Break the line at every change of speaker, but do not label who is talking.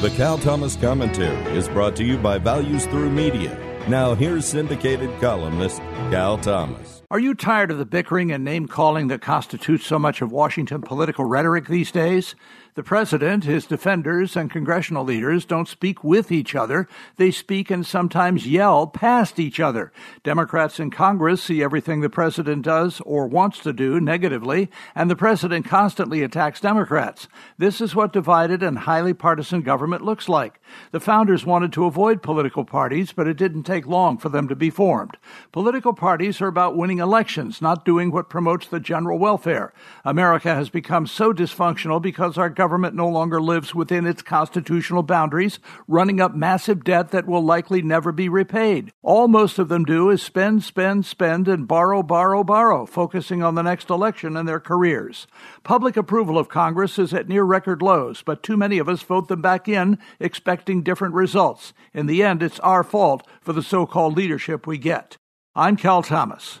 The Cal Thomas Commentary is brought to you by Values Through Media. Now, here's syndicated columnist Cal Thomas.
Are you tired of the bickering and name calling that constitutes so much of Washington political rhetoric these days? The president, his defenders, and congressional leaders don't speak with each other. They speak and sometimes yell past each other. Democrats in Congress see everything the president does or wants to do negatively, and the president constantly attacks Democrats. This is what divided and highly partisan government looks like. The founders wanted to avoid political parties, but it didn't take long for them to be formed. Political parties are about winning elections, not doing what promotes the general welfare. America has become so dysfunctional because our government no longer lives within its constitutional boundaries, running up massive debt that will likely never be repaid. All most of them do is spend, spend, spend, and borrow, borrow, borrow, focusing on the next election and their careers. Public approval of Congress is at near record lows, but too many of us vote them back in, expecting different results. In the end, it's our fault for the so called leadership we get. I'm Cal Thomas.